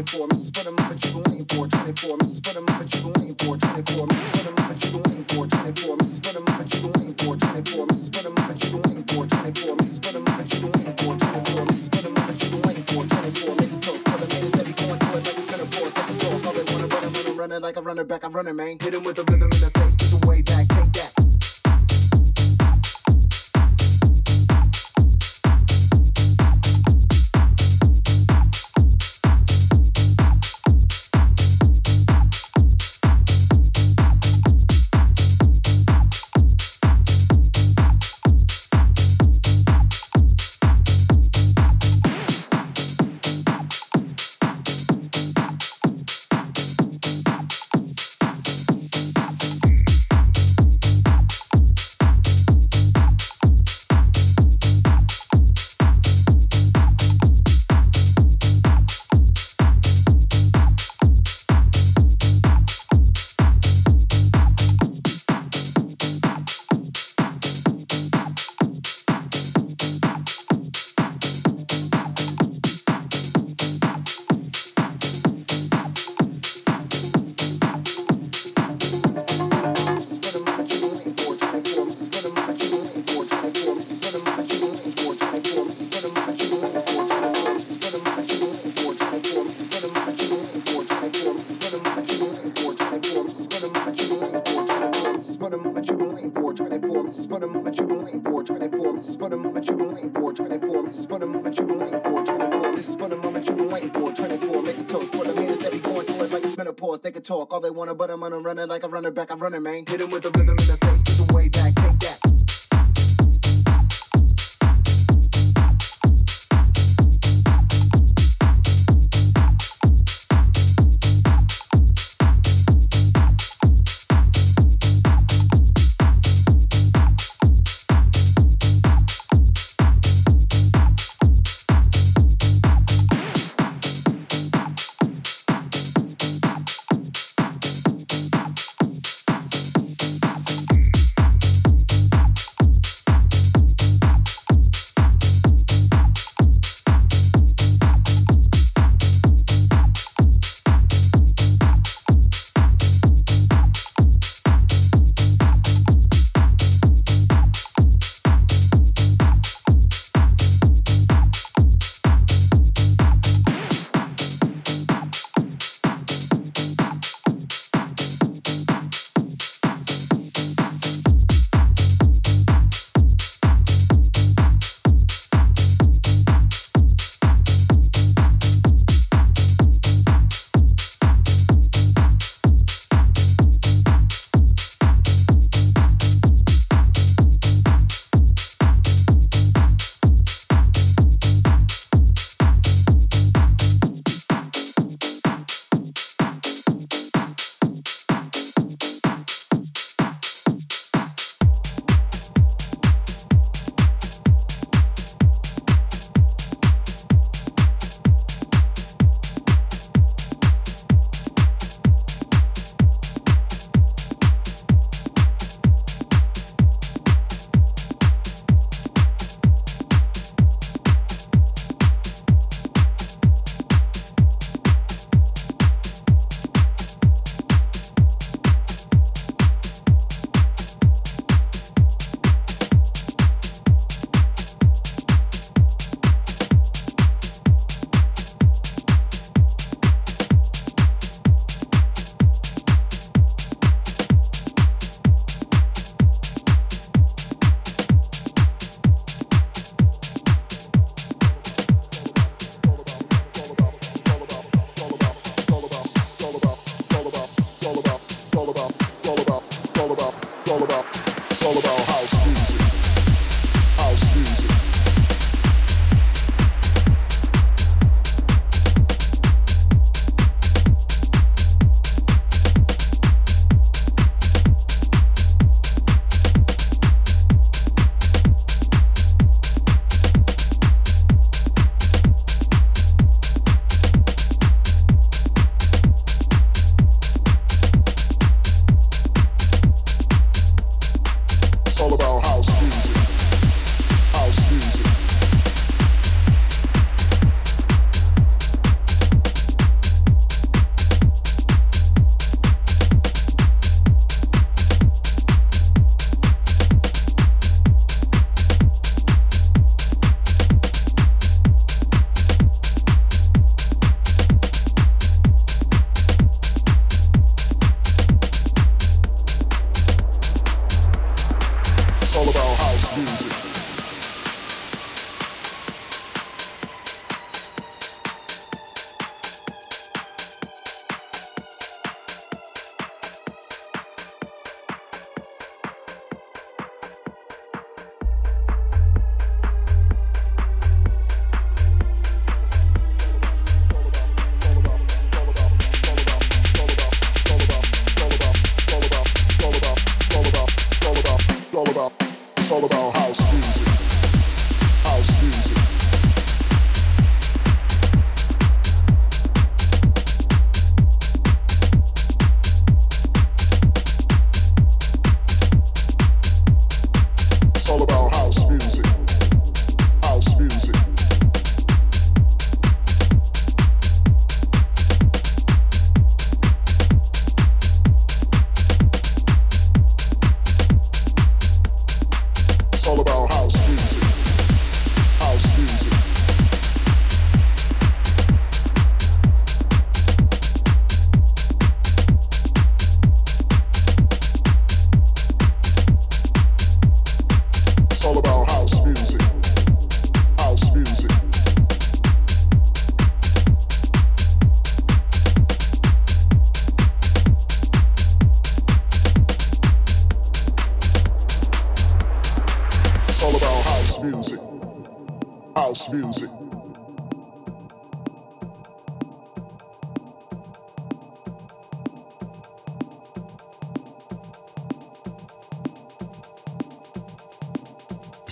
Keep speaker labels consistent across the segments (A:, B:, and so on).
A: 24 minutes for the moment you've been waiting for. 24 minutes for the moment you've been waiting for. 24 minutes for the moment you've been waiting for. 24 minutes for the moment you've been waiting for. 24 minutes for the moment you've been waiting for. 24 minutes for the moment you've been waiting for. 24 minutes for the moment you've been waiting for. 24 minutes for 24 minutes that be going through it like it's gonna pour. Fucking talk, all they wanna run, I'm gonna run it like a runner back, I'm running, man. Hit him with the rhythm and the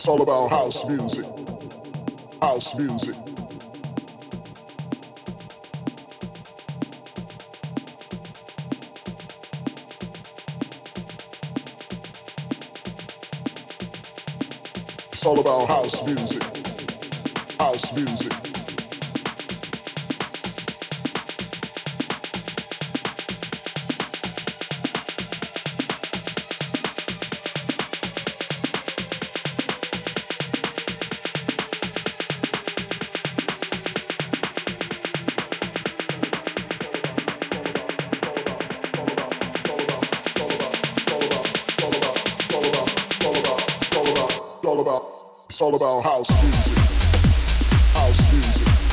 A: It's all about house music. House music. It's all about house music. all about house music. House music.